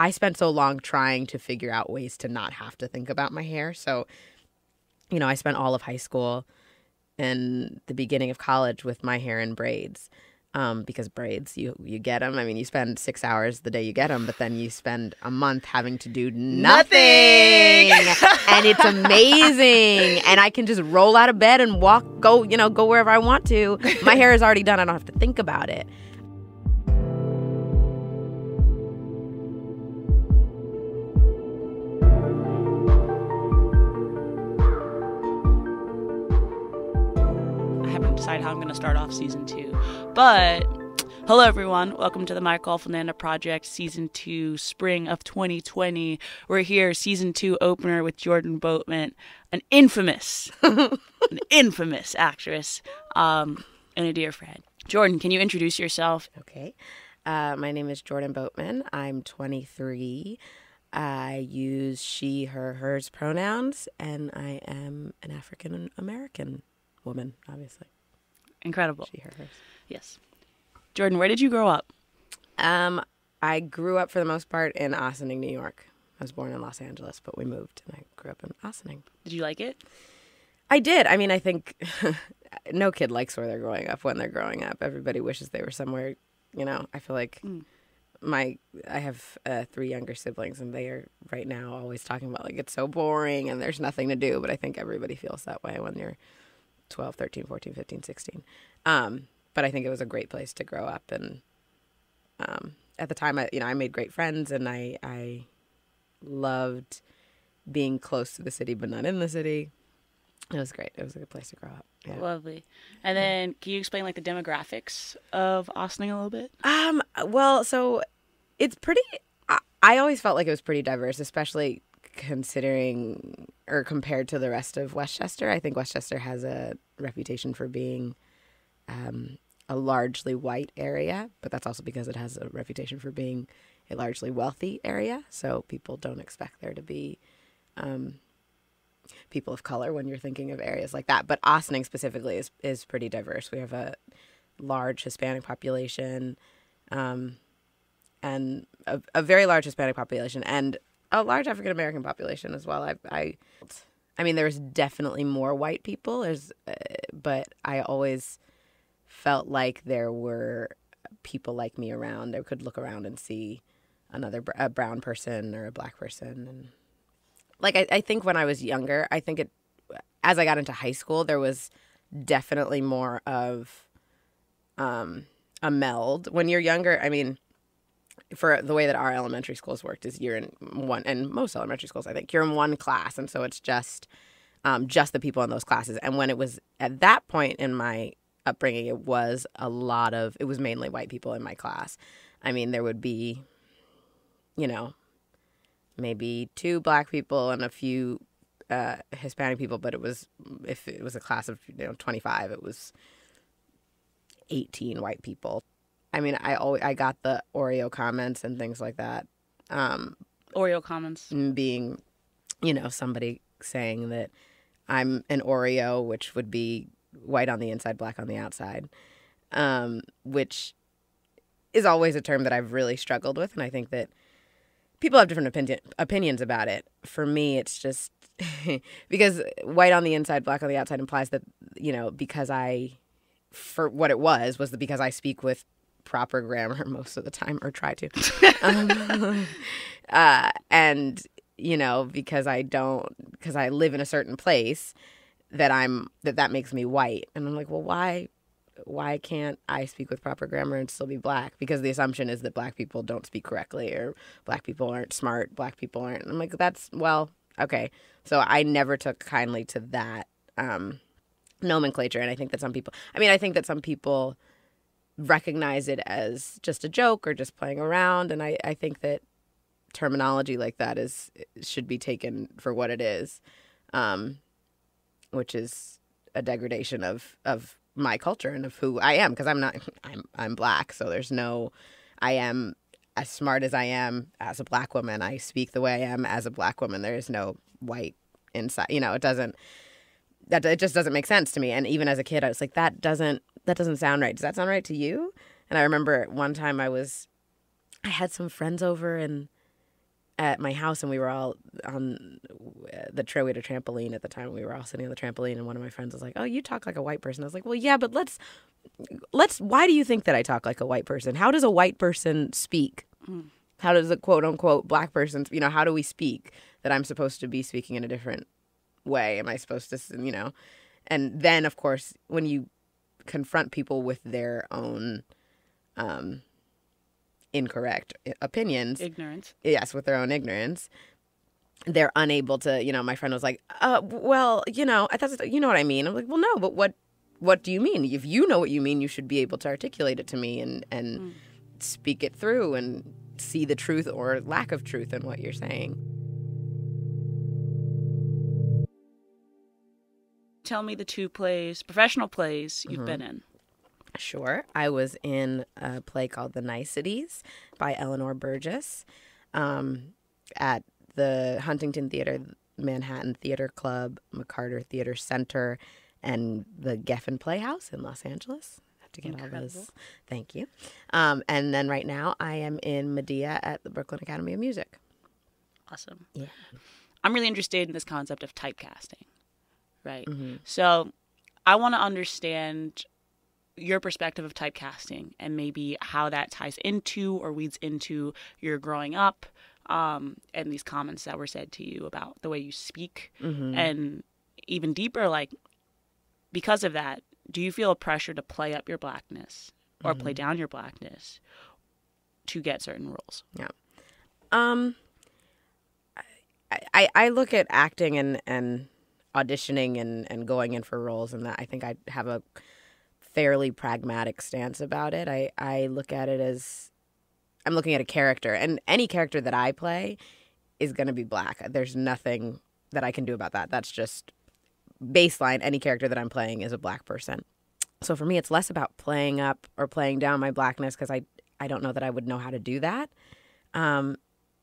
I spent so long trying to figure out ways to not have to think about my hair. So, you know, I spent all of high school and the beginning of college with my hair in braids. Um, because braids, you you get them. I mean, you spend six hours the day you get them, but then you spend a month having to do nothing, and it's amazing. And I can just roll out of bed and walk, go, you know, go wherever I want to. My hair is already done. I don't have to think about it. Going to start off season two. But hello, everyone. Welcome to the My Call Fernanda Project, season two, spring of 2020. We're here, season two opener with Jordan Boatman, an infamous, an infamous actress, um, and a dear friend. Jordan, can you introduce yourself? Okay. Uh, my name is Jordan Boatman. I'm 23. I use she, her, hers pronouns, and I am an African American woman, obviously. Incredible. She, her, hers. Yes. Jordan, where did you grow up? Um, I grew up for the most part in Ossining, New York. I was born in Los Angeles, but we moved, and I grew up in Ossining. Did you like it? I did. I mean, I think no kid likes where they're growing up when they're growing up. Everybody wishes they were somewhere, you know. I feel like Mm. my I have uh, three younger siblings, and they are right now always talking about like it's so boring and there's nothing to do. But I think everybody feels that way when you're 12, 13, 14, 15, 16. Um, but I think it was a great place to grow up, and um, at the time, I you know I made great friends, and I I loved being close to the city, but not in the city. It was great. It was a good place to grow up. Yeah. Lovely. And then can you explain like the demographics of Ossining a little bit? Um. Well, so it's pretty. I, I always felt like it was pretty diverse, especially considering or compared to the rest of Westchester. I think Westchester has a reputation for being um, a largely white area, but that's also because it has a reputation for being a largely wealthy area. So people don't expect there to be um, people of color when you're thinking of areas like that. But Ossining specifically is is pretty diverse. We have a large Hispanic population, um, and a, a very large Hispanic population, and a large African American population as well. I, I, I mean, there's definitely more white people. There's, uh, but I always felt like there were people like me around. I could look around and see another a brown person or a black person, and like I, I think when I was younger, I think it as I got into high school, there was definitely more of um, a meld. When you're younger, I mean, for the way that our elementary schools worked, is you're in one, and most elementary schools, I think, you're in one class, and so it's just um, just the people in those classes. And when it was at that point in my upbringing, it was a lot of it was mainly white people in my class. I mean, there would be, you know, maybe two black people and a few uh, Hispanic people, but it was if it was a class of you know 25, it was 18 white people. I mean, I always I got the Oreo comments and things like that. Um, Oreo comments. being, you know, somebody saying that I'm an Oreo, which would be white on the inside, black on the outside, um, which is always a term that I've really struggled with, and I think that people have different opinion, opinions about it. For me, it's just because white on the inside, black on the outside implies that you know because I, for what it was, was that because I speak with proper grammar most of the time or try to, um, uh, and you know because I don't because I live in a certain place that I'm that that makes me white, and I'm like, well, why? Why can't I speak with proper grammar and still be black? Because the assumption is that black people don't speak correctly or black people aren't smart, black people aren't. I'm like, that's well, okay. So I never took kindly to that um, nomenclature, and I think that some people. I mean, I think that some people recognize it as just a joke or just playing around, and I, I think that terminology like that is should be taken for what it is, um, which is a degradation of of my culture and of who I am because I'm not I'm I'm black, so there's no I am as smart as I am as a black woman. I speak the way I am as a black woman. There is no white inside. You know, it doesn't that it just doesn't make sense to me. And even as a kid, I was like, that doesn't that doesn't sound right. Does that sound right to you? And I remember one time I was I had some friends over and at my house and we were all on uh, the trailway to trampoline at the time. We were all sitting on the trampoline and one of my friends was like, "Oh, you talk like a white person." I was like, "Well, yeah, but let's let's why do you think that I talk like a white person? How does a white person speak? Mm. How does a quote unquote black person, you know, how do we speak that I'm supposed to be speaking in a different way? Am I supposed to, you know?" And then of course, when you confront people with their own um incorrect opinions. Ignorance. yes with their own ignorance. They're unable to you know my friend was like uh well you know I thought you know what i mean? I'm like well no but what what do you mean? If you know what you mean you should be able to articulate it to me and and Mm. speak it through and see the truth or lack of truth in what you're saying Tell me the two plays, professional plays you've Mm-hmm. been in. Sure. I was in a play called The Niceties by Eleanor Burgess um, at the Huntington Theater, Manhattan Theater Club, McCarter Theater Center, and the Geffen Playhouse in Los Angeles. I have to get all those. Thank you. Um, and then right now I am in Medea at the Brooklyn Academy of Music. Awesome. Yeah. I'm really interested in this concept of typecasting, right? Mm-hmm. So I want to understand your perspective of typecasting and maybe how that ties into or weeds into your growing up um, and these comments that were said to you about the way you speak. Mm-hmm. And even deeper, like, because of that, do you feel a pressure to play up your blackness or Mm-hmm. play down your blackness to get certain roles? Yeah. Um, I, I I look at acting and and auditioning and and going in for roles, and that I think I have a fairly pragmatic stance about it. I I look at it as I'm looking at a character, and any character that I play is going to be black. There's nothing that I can do about that. That's just baseline. Any character that I'm playing is a black person. So for me, it's less about playing up or playing down my blackness because I I don't know that I would know how to do that. Um,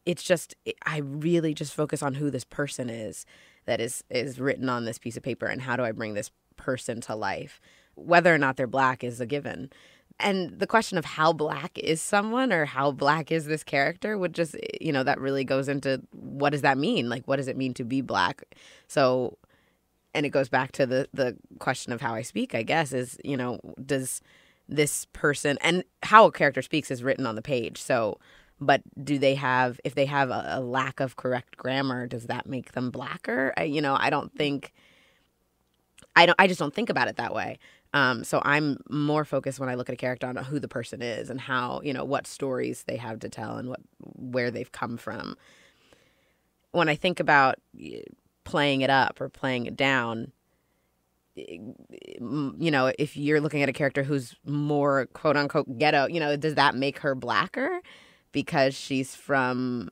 it's just I really just focus on who this person is that is is written on this piece of paper and how do I bring this person to life. Whether or not they're black is a given. And the question of how black is someone or how black is this character would just you know that really goes into what does that mean? Like what does it mean to be black? So and it goes back to the the question of how I speak, I guess, is, you know, does this person and how a character speaks is written on the page. So but do they have if they have a, a lack of correct grammar does that make them blacker? I, you know i don't think i don't i just don't think about it that way. Um, so i'm more focused when i look at a character on who the person is and how you know what stories they have to tell and what where they've come from. When i think about playing it up or playing it down you know if you're looking at a character who's more quote unquote ghetto you know does that make her blacker because she's from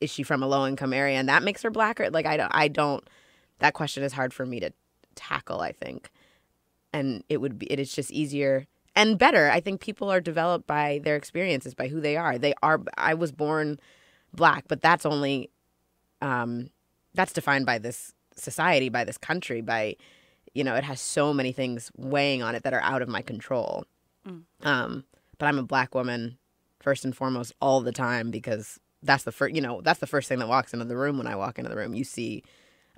is she from a low income area and that makes her blacker? Like i don't i don't that question is hard for me to tackle i think. And it would be it is just easier and better. I think people are developed by their experiences by who they are. They are i was born black but that's only um that's defined by this society by this country by you know it has so many things weighing on it that are out of my control. Mm. um but i'm a black woman first and foremost all the time because that's the first you know that's the first thing that walks into the room when i walk into the room you see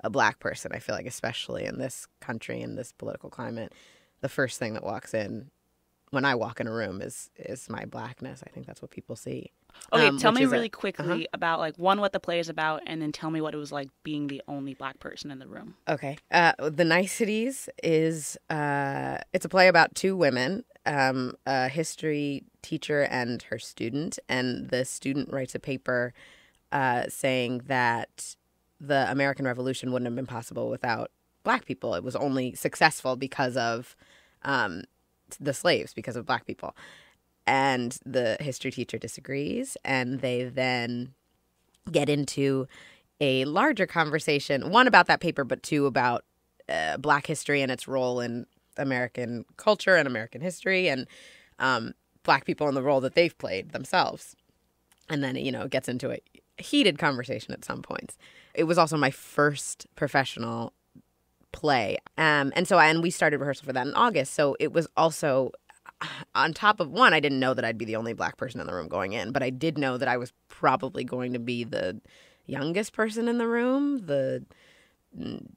a black person i feel like especially in this country in this political climate the first thing that walks in when i walk in a room is is my blackness i think that's what people see Okay, Um, tell me is a- really quickly about like one what the play is about, and then tell me what it was like being the only black person in the room. Okay. Uh, the Niceties is uh, it's a play about two women, um, a history teacher and her student, and the student writes a paper uh, saying that the American Revolution wouldn't have been possible without black people. It was only successful because of um, the slaves, because of black people. And the history teacher disagrees, and they then get into a larger conversation one about that paper but two about uh, black history and its role in american culture and american history and um, black people and the role that they've played themselves. And then you know it gets into a heated conversation at some points. It was also my first professional play. Um, and so and we started rehearsal for that in august. So it was also on top of one, I didn't know that I'd be the only black person in the room going in, but I did know that I was probably going to be the youngest person in the room, the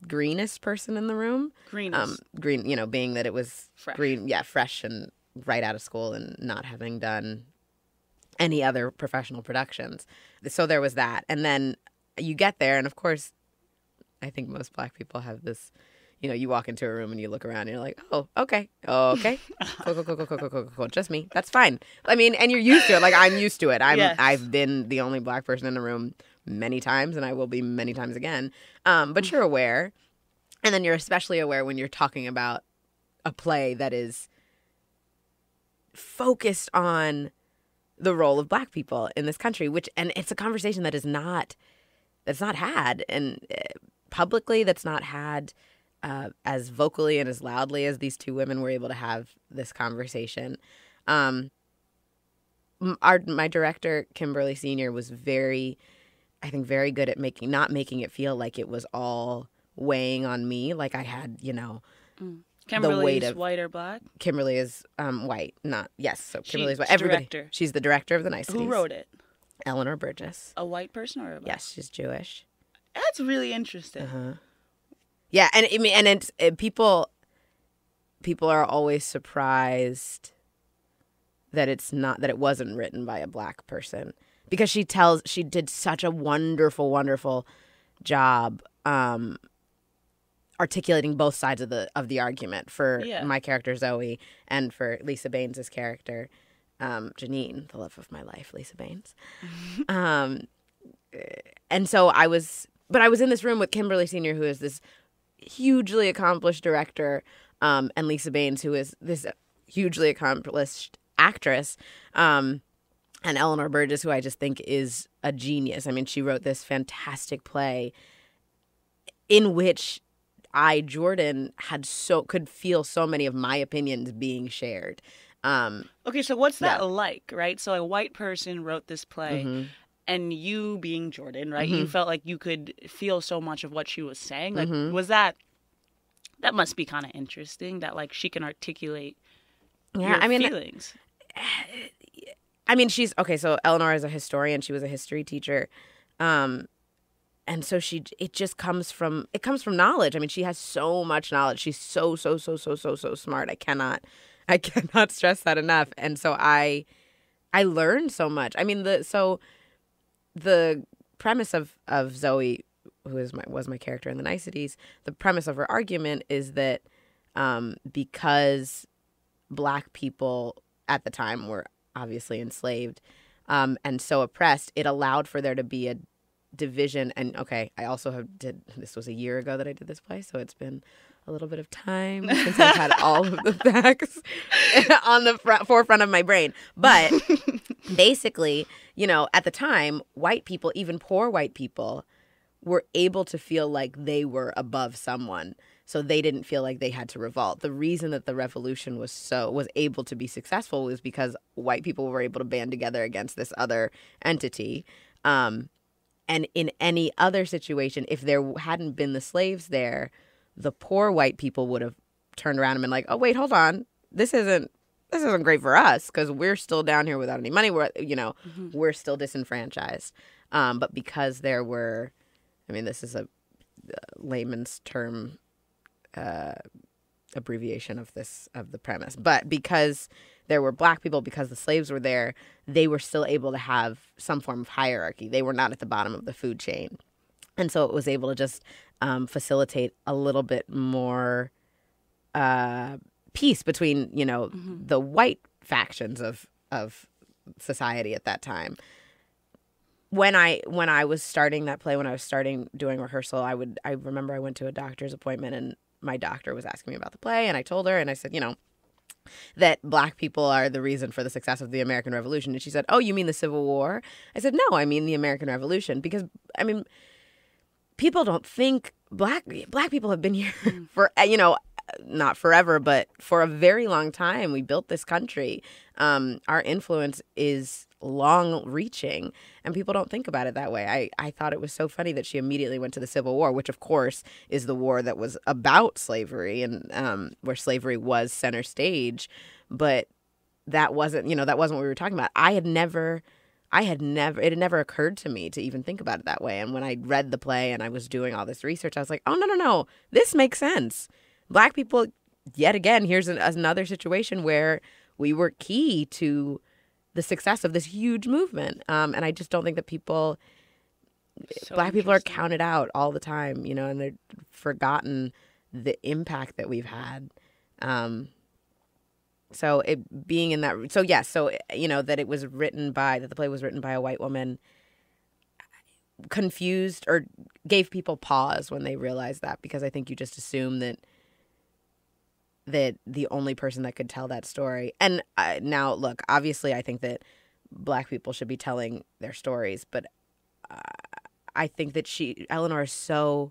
greenest person in the room. Green Um, green, you know, being that it was Fresh. green, yeah, fresh and right out of school and not having done any other professional productions. So there was that. And then you get there, and of course, I think most black people have this. You know, you walk into a room and you look around and you're like, oh, okay, okay, cool, cool, cool, cool, cool, cool, cool, cool, just me. That's fine. I mean, and you're used to it. Like I'm used to it. I'm. Yes. I've been the only black person in the room many times, and I will be many times again. Um, but you're aware, and then you're especially aware when you're talking about a play that is focused on the role of black people in this country which and it's a conversation that is not that's not had and uh, publicly that's not had uh, as vocally and as loudly as these two women were able to have this conversation. Um our my director kimberly senior was very i think very good at making not making it feel like it was all weighing on me like i had you know Kimberly's weight of- white or black. Kimberly is um, white, not yes. So She- Kimberly's white. she's Everybody, director. she's the director of the Niceties. Who wrote it? Eleanor Burgess. A white person or a black? Yes, she's Jewish. That's really interesting. Uh-huh. Yeah, and I mean, and it's it, people. People are always surprised that it's not that it wasn't written by a black person because she tells she did such a wonderful, wonderful job um, articulating both sides of the of the argument for Yeah. my character Zoe and for Lisa Banes' character um, Janine, the love of my life, Lisa Banes. um, and so I was, but I was in this room with Kimberly Senior, who is this hugely accomplished director, um, and Lisa Banes, who is this hugely accomplished actress, um, and Eleanor Burgess, who I just think is a genius. I mean, she wrote this fantastic play in which I, Jordan, had so could feel so many of my opinions being shared. Um, Okay, so what's that Yeah. like, right? So a white person wrote this play, mhm. and you being Jordan, right? You Mhm. felt like you could feel so much of what she was saying. Like, Mhm. was that? That must be kind of interesting. That like she can articulate Yeah, I mean, feelings. I mean, she's okay. So Eleanor is a historian. She was a history teacher, um, and so she it just comes from it comes from knowledge. I mean, she has so much knowledge. She's so so so so so so smart. I cannot I cannot stress that enough. And so I I learned so much. I mean, the so the premise of of Zoe, who is my was my character in the niceties, the premise of her argument is that um, because black people at the time were obviously enslaved um, and so oppressed, it allowed for there to be a division. And okay, I also have did this was a year ago that I did this play, so it's been a little bit of time since I've had all of the facts on the front, forefront of my brain. But basically, you know, at the time, white people, even poor white people, were able to feel like they were above someone so they didn't feel like they had to revolt. The reason that the revolution was so was able to be successful was because white people were able to band together against this other entity. Um, and in any other situation if there hadn't been the slaves there the poor white people would have turned around and been like oh wait hold on. This isn't this isn't great for us because we're still down here without any money. We're you know Mhm. we're still disenfranchised. Um, but because there were i mean this is a uh, layman's term uh, abbreviation of this of the premise. But because there were black people because the slaves were there they were still able to have some form of hierarchy. They were not at the bottom of the food chain. And so it was able to just um, facilitate a little bit more uh, peace between you know Mhm. the white factions of of society at that time. When i when i was starting that play when i was starting doing rehearsal i would i remember i went to a doctor's appointment and my doctor was asking me about the play and i told her and i said you know that black people are the reason for the success of the american revolution. And she said oh you mean the civil war? I said no i mean the american revolution. Because i mean people don't think black black people have been here for you know not forever but for a very long time we built this country. Um, our influence is long reaching and people don't think about it that way I, I thought it was so funny that she immediately went to the civil war which of course is the war that was about slavery and um, where slavery was center stage but that wasn't you know that wasn't what we were talking about. I had never. I had never, it had never occurred to me to even think about it that way. And when I read the play and I was doing all this research, I was like, oh, no, no, no, this makes sense. Black people, yet again, here's an, another situation where we were key to the success of this huge movement. Um, and I just don't think that people, So black people are counted out all the time, you know, and they're forgotten the impact that we've had. Um, so it being in that, so yes, so you know that it was written by that the play was written by a white woman, confused or gave people pause when they realized that because I think you just assume that that the only person that could tell that story. And uh, now look obviously i think that black people should be telling their stories but uh, i think that she eleanor is so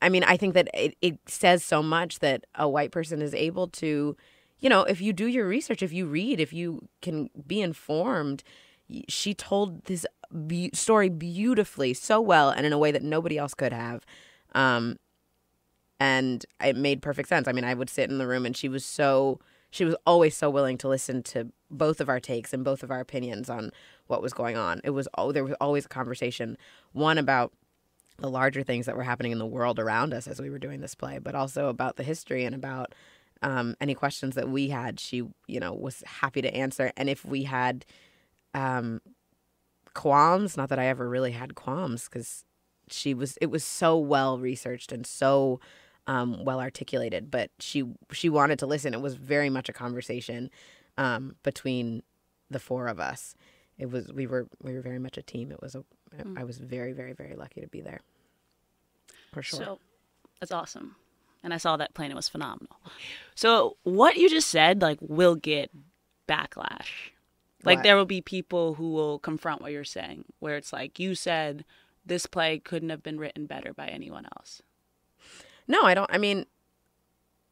i mean i think that it, it says so much that a white person is able to you know if you do your research if you read if you can be informed she told this be- story beautifully so well and in a way that nobody else could have. Um, and it made perfect sense. I mean, I would sit in the room and she was so she was always so willing to listen to both of our takes and both of our opinions on what was going on. It was oh, there was always a conversation one about the larger things that were happening in the world around us as we were doing this play, but also about the history and about um, any questions that we had. She, you know, was happy to answer. And if we had um, qualms, not that I ever really had qualms, because she was, it was so well researched and so um, well articulated. But she she wanted to listen. It was very much a conversation um, between the four of us. It was we were we were very much a team. It was a I was very very very lucky to be there. For sure. So that's awesome. And I saw that play and it was phenomenal. So what you just said, like, will get backlash. Like What? there will be people who will confront what you're saying, where it's like you said this play couldn't have been written better by anyone else. No, I don't. I mean,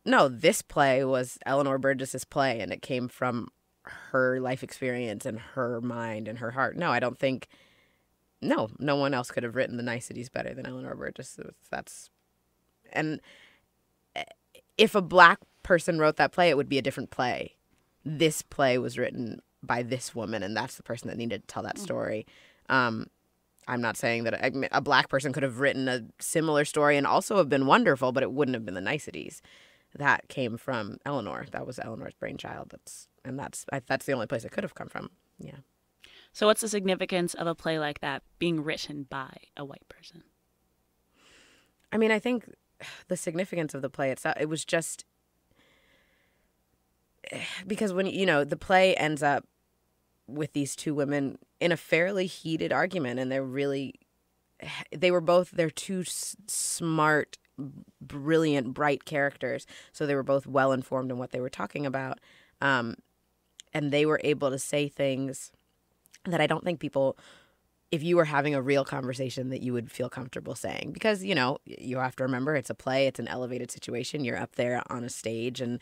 no, this play was Eleanor Burgess's play, and it came from her life experience and her mind and her heart. No, I don't think. No, no one else could have written the niceties better than Eleanor Burgess. That's, and eh, if a black person wrote that play, it would be a different play. This play was written by this woman, and that's the person that needed to tell that story. Um, I'm not saying that I a black person could have written a similar story and also have been wonderful, but it wouldn't have been the niceties. That came from Eleanor. That was Eleanor's brainchild. That's and that's I, that's the only place it could have come from. Yeah. So what's the significance of a play like that being written by a white person? I mean, I think the significance of the play itself, it was just eh, because when you know the play ends up with these two women in a fairly heated argument, and they're really they were both they're two s- smart, brilliant, bright characters, so they were both well informed in what they were talking about, um, and they were able to say things that I don't think people if you were having a real conversation that you would feel comfortable saying. Because you know you have to remember it's a play it's an elevated situation. You're up there on a stage and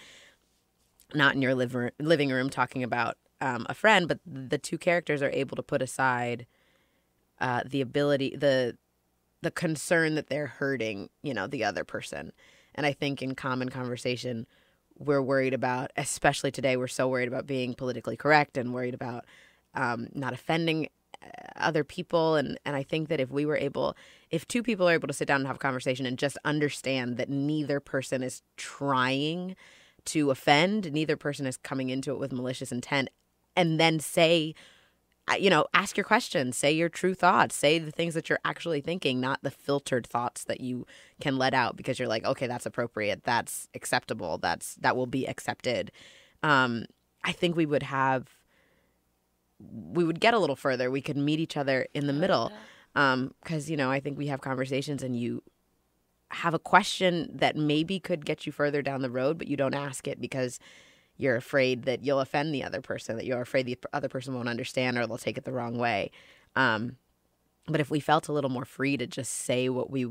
not in your liv- living room talking about um, a friend but the two characters are able to put aside uh, the ability the the concern that they're hurting you know the other person. And i think in common conversation we're worried about especially today we're so worried about being politically correct and worried about um, not offending uh, other people. And and I think that if we were able if two people are able to sit down and have a conversation and just understand that neither person is trying to offend neither person is coming into it with malicious intent and then say uh, you know ask your questions say your true thoughts say the things that you're actually thinking not the filtered thoughts that you can let out because you're like okay that's appropriate that's acceptable that's that will be accepted um i think we would have we would get a little further. We could meet each other in the middle. Um, cause you know, I think we have conversations and you have a question that maybe could get you further down the road, but you don't ask it because you're afraid that you'll offend the other person, that you're afraid the other person won't understand or they'll take it the wrong way. Um, but if we felt a little more free to just say what we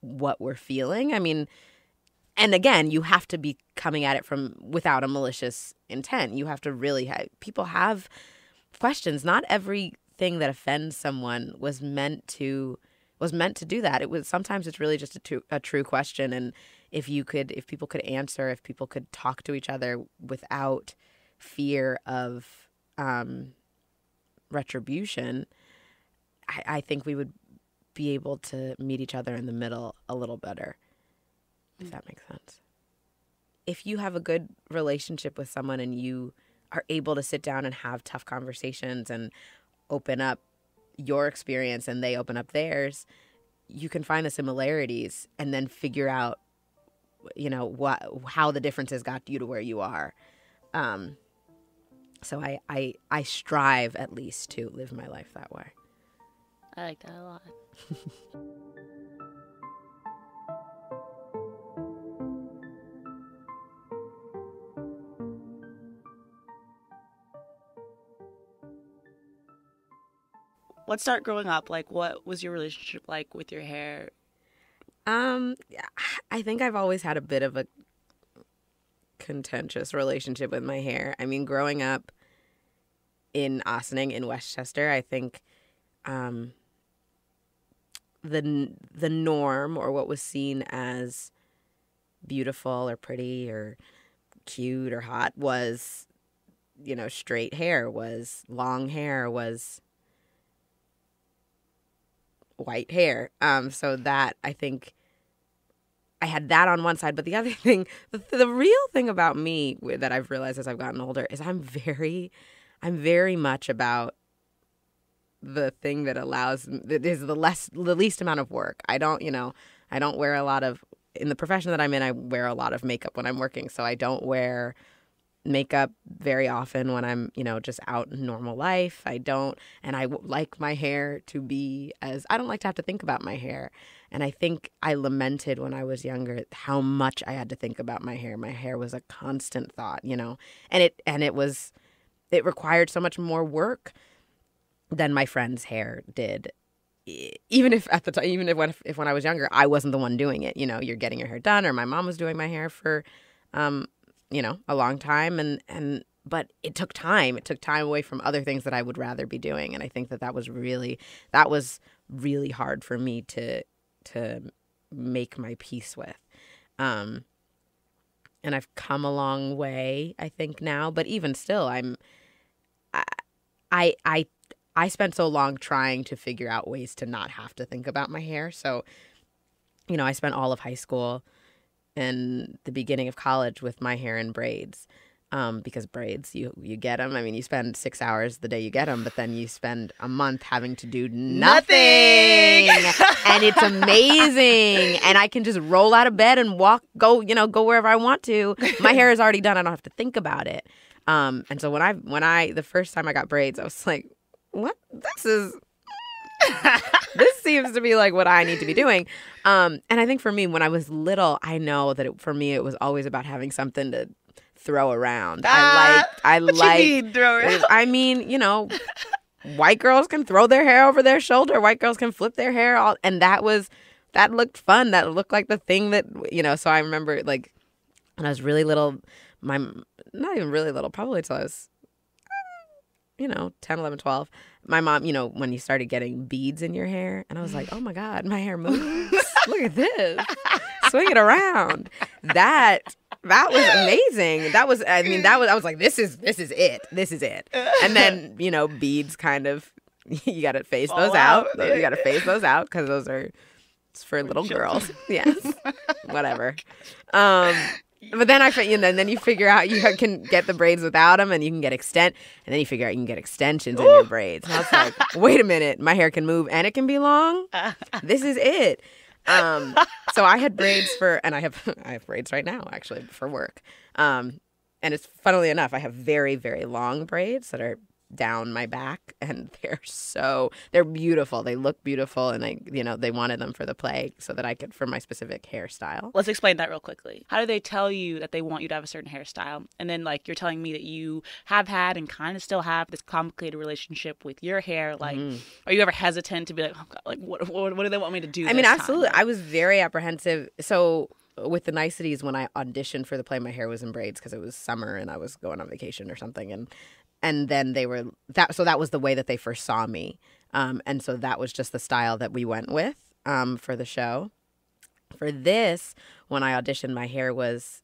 what we're feeling, I mean, and again, you have to be coming at it from without a malicious intent. You have to really have people have questions. Not everything that offends someone was meant to was meant to do that. It was sometimes it's really just a, a true question, and if you could, if people could answer, if people could talk to each other without fear of um, retribution, I, I think we would be able to meet each other in the middle a little better, if that makes sense. If you have a good relationship with someone and you are able to sit down and have tough conversations and open up your experience and they open up theirs, you can find the similarities and then figure out you know what how the differences got you to where you are um so i i i strive at least to live my life that way I like that a lot. Let's start growing up. Like, what was your relationship like with your hair? Um i think i've always had a bit of a contentious relationship with my hair. I mean growing up in Ossining in Westchester, I think um, the the norm or what was seen as beautiful or pretty or cute or hot was you know straight hair was long hair was white hair. Um so that i think i had that on one side but the other thing the, the real thing about me that i've realized as i've gotten older is i'm very i'm very much about the thing that allows that is the less the least amount of work. I don't, you know, I don't wear a lot of in the profession that I'm in. I wear a lot of makeup when I'm working, so I don't wear makeup very often when I'm, you know, just out in normal life. I don't, and I like my hair to be as I don't like to have to think about my hair. And I think I lamented when I was younger how much I had to think about my hair. My hair was a constant thought, you know, and it and it was it required so much more work than my friend's hair did even if at the time even if when if when I was younger I wasn't the one doing it you know you're getting your hair done or my mom was doing my hair for um you know a long time and and but it took time it took time away from other things that I would rather be doing and I think that that was really that was really hard for me to to make my peace with um and I've come a long way I think now but even still I'm I I, I I spent so long trying to figure out ways to not have to think about my hair. So, you know, I spent all of high school and the beginning of college with my hair in braids. Um, because braids, you you get them. I mean, you spend six hours the day you get them, but then you spend a month having to do nothing, and it's amazing. And I can just roll out of bed and walk, go, you know, go wherever I want to. My hair is already done. I don't have to think about it. Um, and so when I when I the first time I got braids, I was like, what this is this seems to be like what I need to be doing. Um, and I think for me, when I was little, I know that it, for me, it was always about having something to throw around. Ah, I like, I like, throw around? I mean, you know, white girls can throw their hair over their shoulder. White girls can flip their hair all, and that was, that looked fun. That looked like the thing that, you know, so I remember like when I was really little, my, not even really little, probably till I was you know, 10, 11, 12. My mom, you know, when you started getting beads in your hair, and I was like, oh my God, my hair moves. Look at this. Swing it around. That that was amazing. That was I mean, that was I was like, this is this is it. This is it. And then, you know, beads kind of you gotta phase those out. out. You gotta phase those out because those are for little girls. Yes. Whatever. Um but then I, you know, and then you figure out you can get the braids without them, and you can get extent, and then you figure out you can get extensions Ooh. in your braids. And I was like, wait a minute, my hair can move and it can be long. This is it. Um, so I had braids for, and I have I have braids right now actually for work. Um, and it's funnily enough, I have very very long braids that are down my back and they're so they're beautiful they look beautiful and i you know they wanted them for the play so that i could for my specific hairstyle let's explain that real quickly how do they tell you that they want you to have a certain hairstyle and then like you're telling me that you have had and kind of still have this complicated relationship with your hair like mm-hmm. are you ever hesitant to be like oh God, like what, what, what do they want me to do i mean absolutely time? i was very apprehensive so with the niceties when I auditioned for the play, my hair was in braids because it was summer and I was going on vacation or something. And and then they were that so that was the way that they first saw me um, and so that was just the style that we went with um, for the show for this when i auditioned my hair was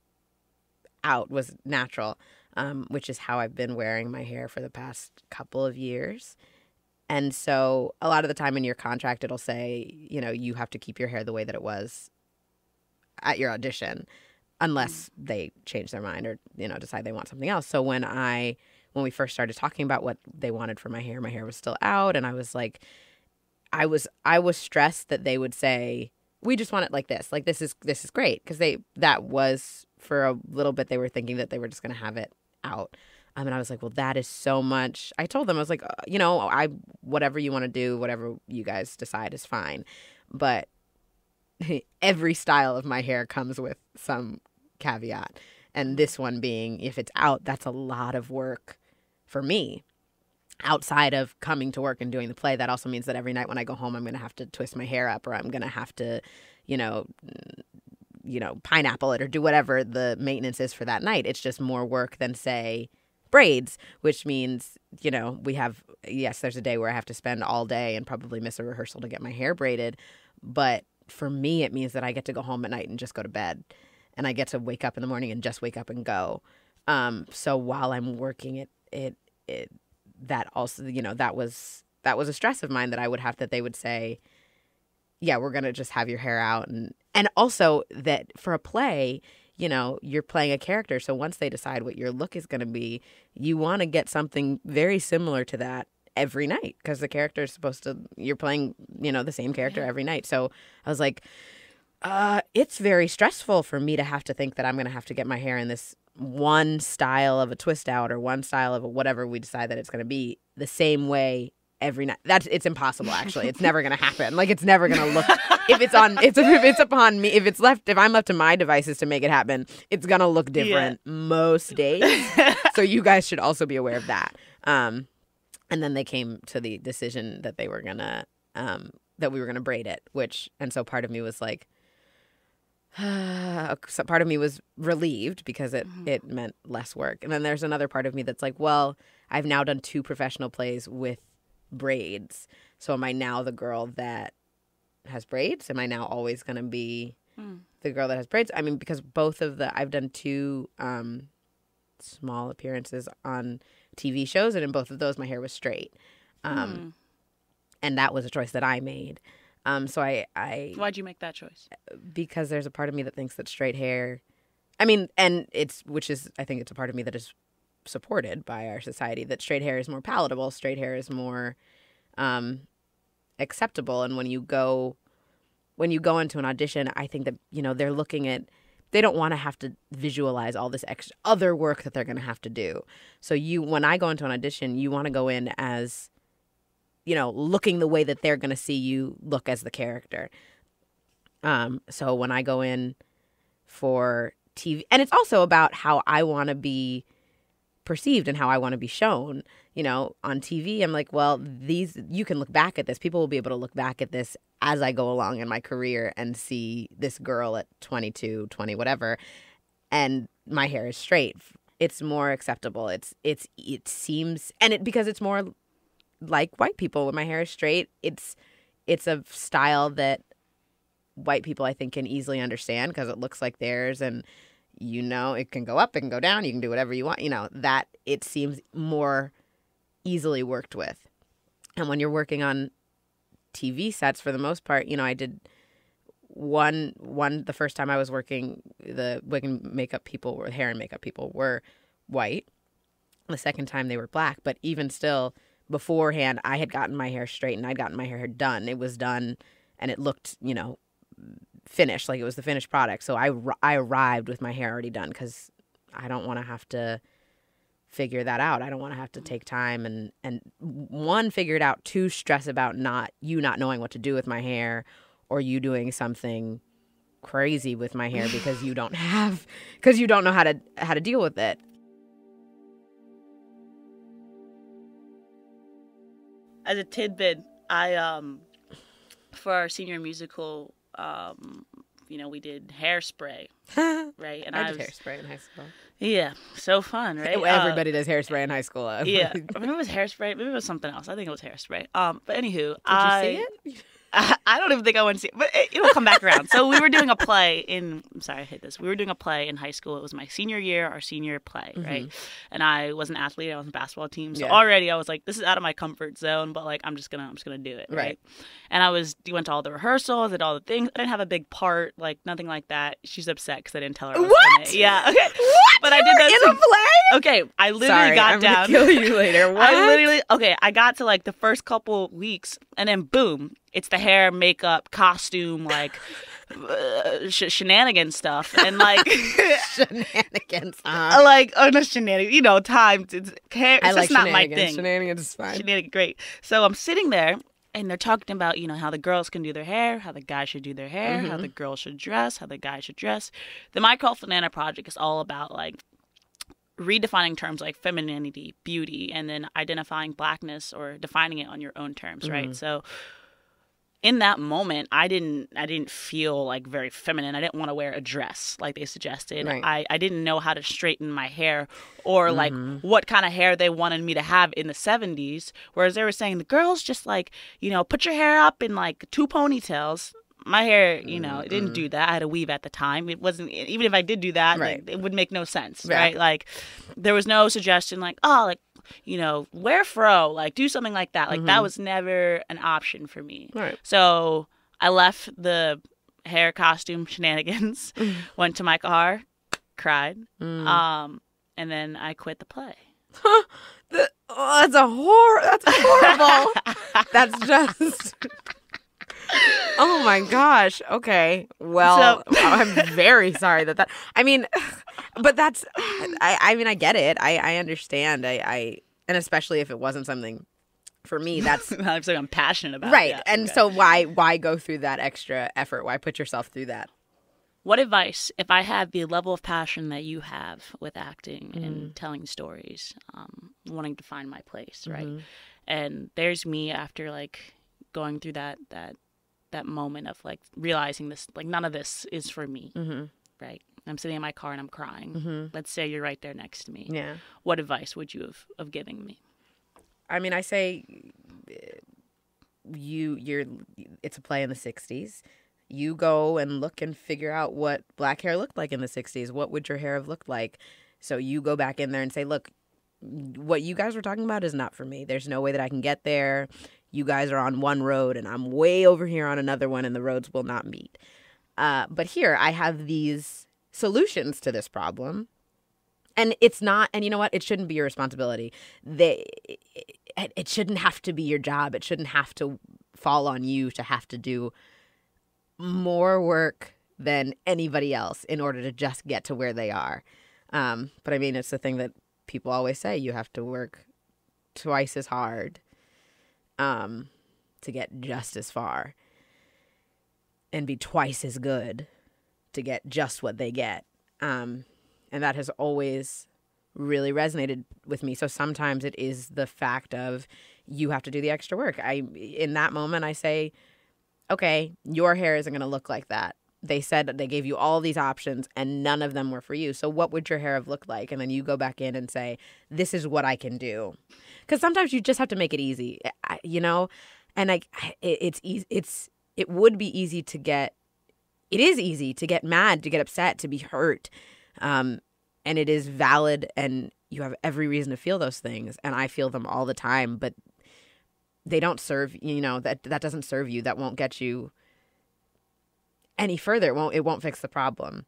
out was natural um, which is how I've been wearing my hair for the past couple of years. And so a lot of the time in your contract, it'll say, you know, you have to keep your hair the way that it was at your audition unless they change their mind or, you know, decide they want something else. So when I, when we first started talking about what they wanted for my hair, my hair was still out. And I was like, I was, I was stressed that they would say, we just want it like this. Like, this is, this is great. Cause they, that was for a little bit, they were thinking that they were just going to have it out. Um, and I was like, well, that is so much. I told them, I was like, uh, you know, I, whatever you want to do, whatever you guys decide is fine. But every style of my hair comes with some caveat. And this one being, if it's out, that's a lot of work for me. Outside of coming to work and doing the play, that also means that every night when I go home, I'm going to have to twist my hair up or I'm going to have to, you know, you know, pineapple it or do whatever the maintenance is for that night. It's just more work than, say, braids, which means, you know, we have, yes, there's a day where I have to spend all day and probably miss a rehearsal to get my hair braided. But for me, it means that I get to go home at night and just go to bed. And I get to wake up in the morning and just wake up and go. Um, so while I'm working it, it, it, that also, you know, that was, that was a stress of mine that I would have that they would say, yeah, we're going to just have your hair out. And, and also that for a play, you know, you're playing a character. So once they decide what your look is going to be, you want to get something very similar to that every night because the character is supposed to, you're playing, you know, the same character Yeah. every night. So I was like, uh, it's very stressful for me to have to think that I'm going to have to get my hair in this one style of a twist out or one style of a whatever we decide that it's going to be the same way every night. That's it's impossible. Actually, it's never going to happen. Like it's never going to look. if it's on, it's if it's upon me. If it's left, if I'm left to my devices to make it happen, it's going to look different most days. so you guys should also be aware of that. Um, and then they came to the decision that they were gonna um that we were gonna braid it, which and so part of me was like. so part of me was relieved because it it meant less work. And then there's another part of me that's like well i've now done two professional plays with braids. So am i now the girl that has braids? Am i now always going to be Mm. the girl that has braids? I mean because both of the i've done two um small appearances on tv shows and in both of those my hair was straight. Um Mm. and that was a choice that i made um so i i Why'd you make that choice? because there's a part of me that thinks that straight hair I mean, and it's which is I think it's a part of me that is supported by our society that straight hair is more palatable, straight hair is more um acceptable and when you go when you go into an audition, I think that you know, they're looking at they don't want to have to visualize all this extra other work that they're going to have to do. So you when I go into an audition, you want to go in as you know, looking the way that they're going to see you look as the character. Um, so when I go in for TV, and it's also about how I want to be perceived and how I want to be shown. You know, on TV, I'm like, well, these, you can look back at this. People will be able to look back at this as I go along in my career and see this girl at 22, 20, whatever, and my hair is straight. It's more acceptable. It's, it's, it seems, and it, because it's more like white people when my hair is straight, it's, it's a style that white people I think can easily understand because it looks like theirs and you know it can go up, it can go down, you can do whatever you want, you know, that it seems more easily worked with. And when you're working on TV sets for the most part, you know, I did one one the first time I was working the wig and makeup people were hair and makeup people were white. The second time they were black, but even still beforehand I had gotten my hair straightened, I'd gotten my hair done. It was done and it looked, you know, finished like it was the finished product. So i i arrived with my hair already done because i don't want to have to figure that out. I don't want to have to take time and and one figure it out two stress about not you not knowing what to do with my hair or you doing something crazy with my hair because you don't have because you don't know how to how to deal with it As a tidbit, I um for our senior musical, um, you know, we did hairspray, right? And i did was- hairspray in high school Yeah, so fun, right? Uh, everybody does hairspray in high school yeah, I remember it was hairspray. Maybe it was something else. I think it was hairspray. Um, but anywho, did I you see it I, don't even think I want to see it, but it, it'll come back around. So we were doing a play in. I'm sorry, I hate this. We were doing a play in high school. It was my senior year, our senior play, right? And I was an athlete. I was on the basketball team, so Mm-hmm. Yeah. already I was like, this is out of my comfort zone. But like, I'm just gonna, I'm just gonna do it, right? Right. And I was went to all the rehearsals, did all the things. I didn't have a big part, like nothing like that. She's upset because I didn't tell her. I was What? Yeah. Okay. What? But I did that in a too. play. Okay, I literally Sorry, got I'm down. Gonna kill you later. What? I literally okay. I got to like the first couple weeks, and then boom, it's the hair, makeup, costume, like uh, sh- shenanigan stuff, and like, shenanigans. Uh, like oh no shenanigans, you know, time. It's, hair, it's I just like not my thing. Shenanigans is fine. Shenanigan, great. So I'm sitting there. And they're talking about, you know, how the girls can do their hair, how the guys should do their hair, how Mm-hmm. the girls should dress, how the guys should dress. The Banana Project is all about like redefining terms like femininity, beauty, and then identifying blackness or defining it on your own terms, Mm-hmm. right? So in that moment, I didn't I didn't feel like very feminine. I didn't want to wear a dress like they suggested. Right. I, I didn't know how to straighten my hair or like Mm-hmm. what kind of hair they wanted me to have in the 70s. Whereas they were saying the girls just like, you know, put your hair up in like two ponytails. My hair, you know, it didn't do that. I had a weave at the time. It wasn't even if I did do that, Right. like, it would make no sense, right? Like there was no suggestion like, oh, like you know, wear fro, like do something like that. Like that was never an option for me. Right. So I left the hair costume shenanigans, went to my car, cried, Mm. um, and then I quit the play. The- oh, that's a horror. That's horrible. that's just. Oh my gosh. Okay. Well, So- I'm very sorry that that. I mean, but that's. I. I mean, I get it. I. I understand. I. I. And especially if it wasn't something, for me, that's I'm I'm passionate about. right. Yeah, and okay. so why. Why go through that extra effort? Why put yourself through that? what advice, if I had the level of passion that you have with acting Mm-hmm. and telling stories, um, wanting to find my place, right? Mm-hmm. And there's me after like going through that that that moment of like realizing this, like none of this is for me, Mm-hmm. right? I'm sitting in my car and I'm crying. Let's say you're right there next to me. Yeah. What advice would you have of giving me? I mean, I say uh, you you're it's a play in the 60s. You go and look and figure out what black hair looked like in the 60s. What would your hair have looked like? So you go back in there and say, "Look, what you guys were talking about is not for me. There's no way that I can get there. You guys are on one road and I'm way over here on another one and the roads will not meet." Uh, but here I have these solutions to this problem. And it's not and you know what? It shouldn't be your responsibility. They it, it shouldn't have to be your job. It shouldn't have to fall on you to have to do more work than anybody else in order to just get to where they are. Um, but i mean it's the thing that people always say you have to work twice as hard um, to get just as far and be twice as good to get just what they get. Um, and that has always really resonated with me. So sometimes it is the fact of you have to do the extra work. I in that moment i say okay your hair isn't going to look like that they said they gave you all these options and none of them were for you. So what would your hair have looked like? And then you go back in and say this is what i can do. Because sometimes you just have to make it easy you know? And it, it's easy it's it would be easy to get it is easy to get mad to get upset to be hurt um, and it is valid and you have every reason to feel those things and i feel them all the time but they don't serve you know that that doesn't serve you that won't get you any further it won't it won't fix the problem.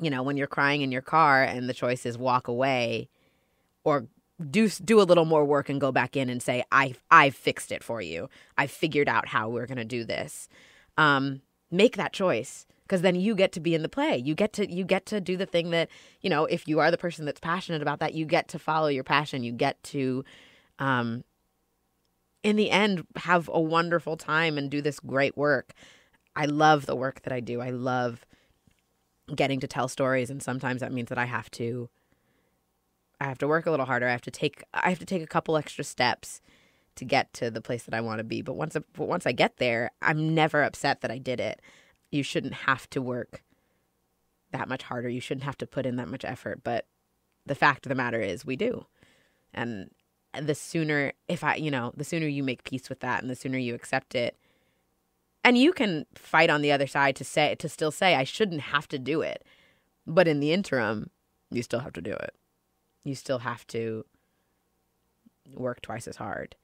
You know when you're crying in your car and the choice is walk away or do do a little more work and go back in and say i i fixed it for you. I've figured out how we're going to do this. Um make that choice because then you get to be in the play. You get to you get to do the thing that you know if you are the person that's passionate about that you get to follow your passion. You get to um in the end have a wonderful time and do this great work i love the work that i do. I love getting to tell stories and sometimes that means that i have to i have to work a little harder. I have to take i have to take a couple extra steps to get to the place that i want to be. But once I, but once i get there i'm never upset that i did it. You shouldn't have to work that much harder. You shouldn't have to put in that much effort. But the fact of the matter is we do. And the sooner if i you know the sooner you make peace with that and the sooner you accept it And you can fight on the other side to say to still say I shouldn't have to do it. But in the interim, you still have to do it. You still have to work twice as hard.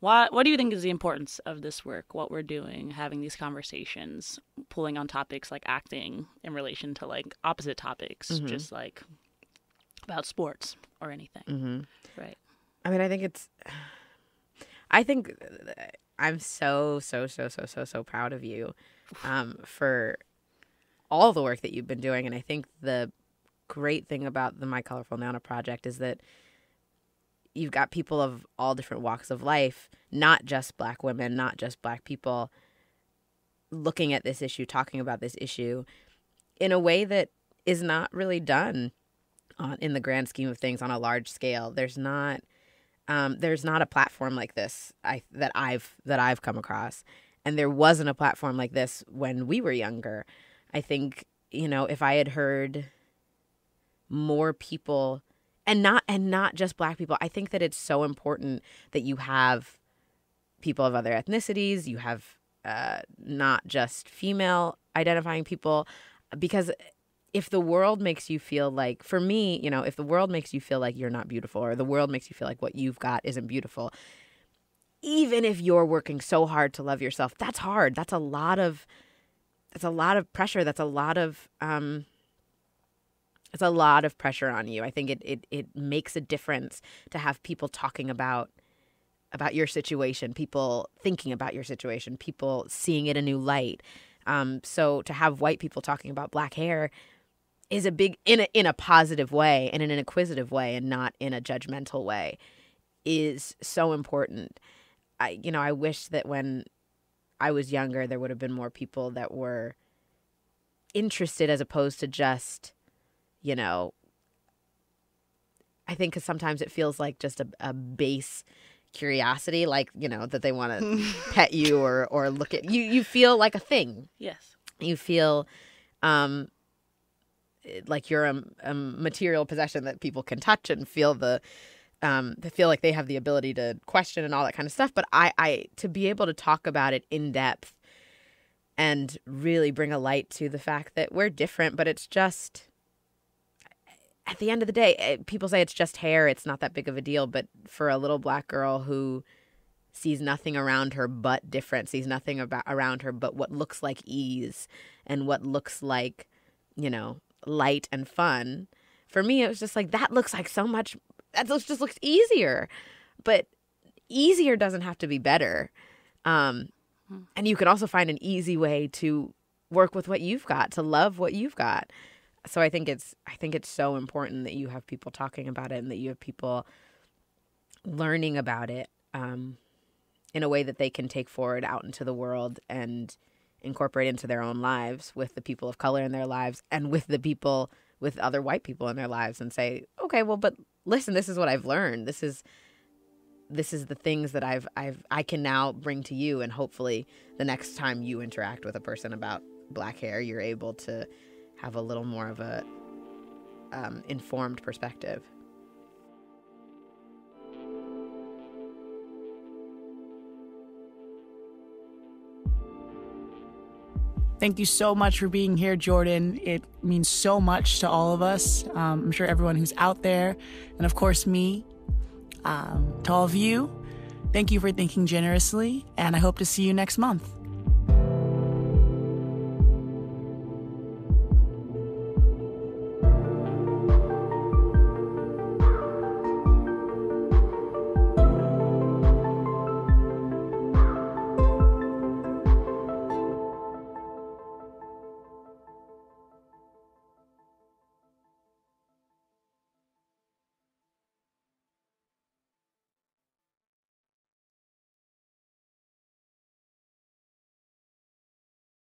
What What do you think is the importance of this work? What we're doing, having these conversations, pulling on topics like acting in relation to like opposite topics, Mhm. just like about sports or anything, Mm-hmm. right? I mean, I think it's. I think I'm so so so so so so proud of you, um, for all the work that you've been doing, and I think the great thing about the My Colorful Nana project is that you've got people of all different walks of life, not just Black women, not just Black people, looking at this issue, talking about this issue, in a way that is not really done on in the grand scheme of things on a large scale. There's not um, there's not a platform like this I that I've that I've come across, and there wasn't a platform like this when we were younger. I think you know if I had heard more people and not and not just black people i think that it's so important that you have people of other ethnicities you have uh, not just female identifying people because if the world makes you feel like for me you know if the world makes you feel like you're not beautiful or the world makes you feel like what you've got isn't beautiful even if you're working so hard to love yourself that's hard that's a lot of that's a lot of pressure that's a lot of um it's a lot of pressure on you. I think it, it it makes a difference to have people talking about about your situation, people thinking about your situation, people seeing it a new light. Um, so to have white people talking about black hair is a big in a in a positive way and in an inquisitive way and not in a judgmental way is so important. I you know, I wish that when I was younger there would have been more people that were interested as opposed to just you know, I think because sometimes it feels like just a, a base curiosity, like you know that they want to pet you or or look at you. You feel like a thing. Yes. You feel um, like you're a, a material possession that people can touch and feel the. Um, they feel like they have the ability to question and all that kind of stuff. But I, I to be able to talk about it in depth and really bring a light to the fact that we're different, but it's just at the end of the day, eh, people say it's just hair, it's not that big of a deal. But for a little black girl who sees nothing around her but different, sees nothing about around her but what looks like ease and what looks like, you know, light and fun. For me, it was just like that looks like so much. That just looks easier, but easier doesn't have to be better. Um, and you can also find an easy way to work with what you've got, to love what you've got so I think it's I think it's so important that you have people talking about it and that you have people learning about it um, in a way that they can take forward out into the world and incorporate into their own lives with the people of color in their lives and with the people with other white people in their lives and say okay well but listen this is what I've learned this is this is the things that I've I've I can now bring to you and hopefully the next time you interact with a person about black hair you're able to have a little more of a um, informed perspective. Thank you so much for being here, Jordan. It means so much to all of us. Um, I'm sure everyone who's out there, and of course, me. Um, to all of you, thank you for thinking generously, and I hope to see you next month.